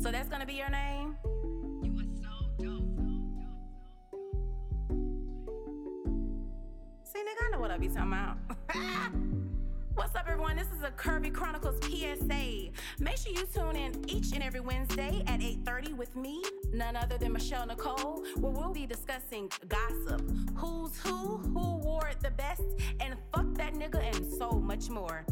So that's gonna be your name? See, nigga, I know what I be talking about. What's up, everyone? This is a Curvy Chronicles PSA. Make sure you tune in each and every Wednesday at 8:30 with me, none other than Michelle Nicole, where we'll be discussing gossip, who's who, who wore it the best, and fuck that nigga, and so much more.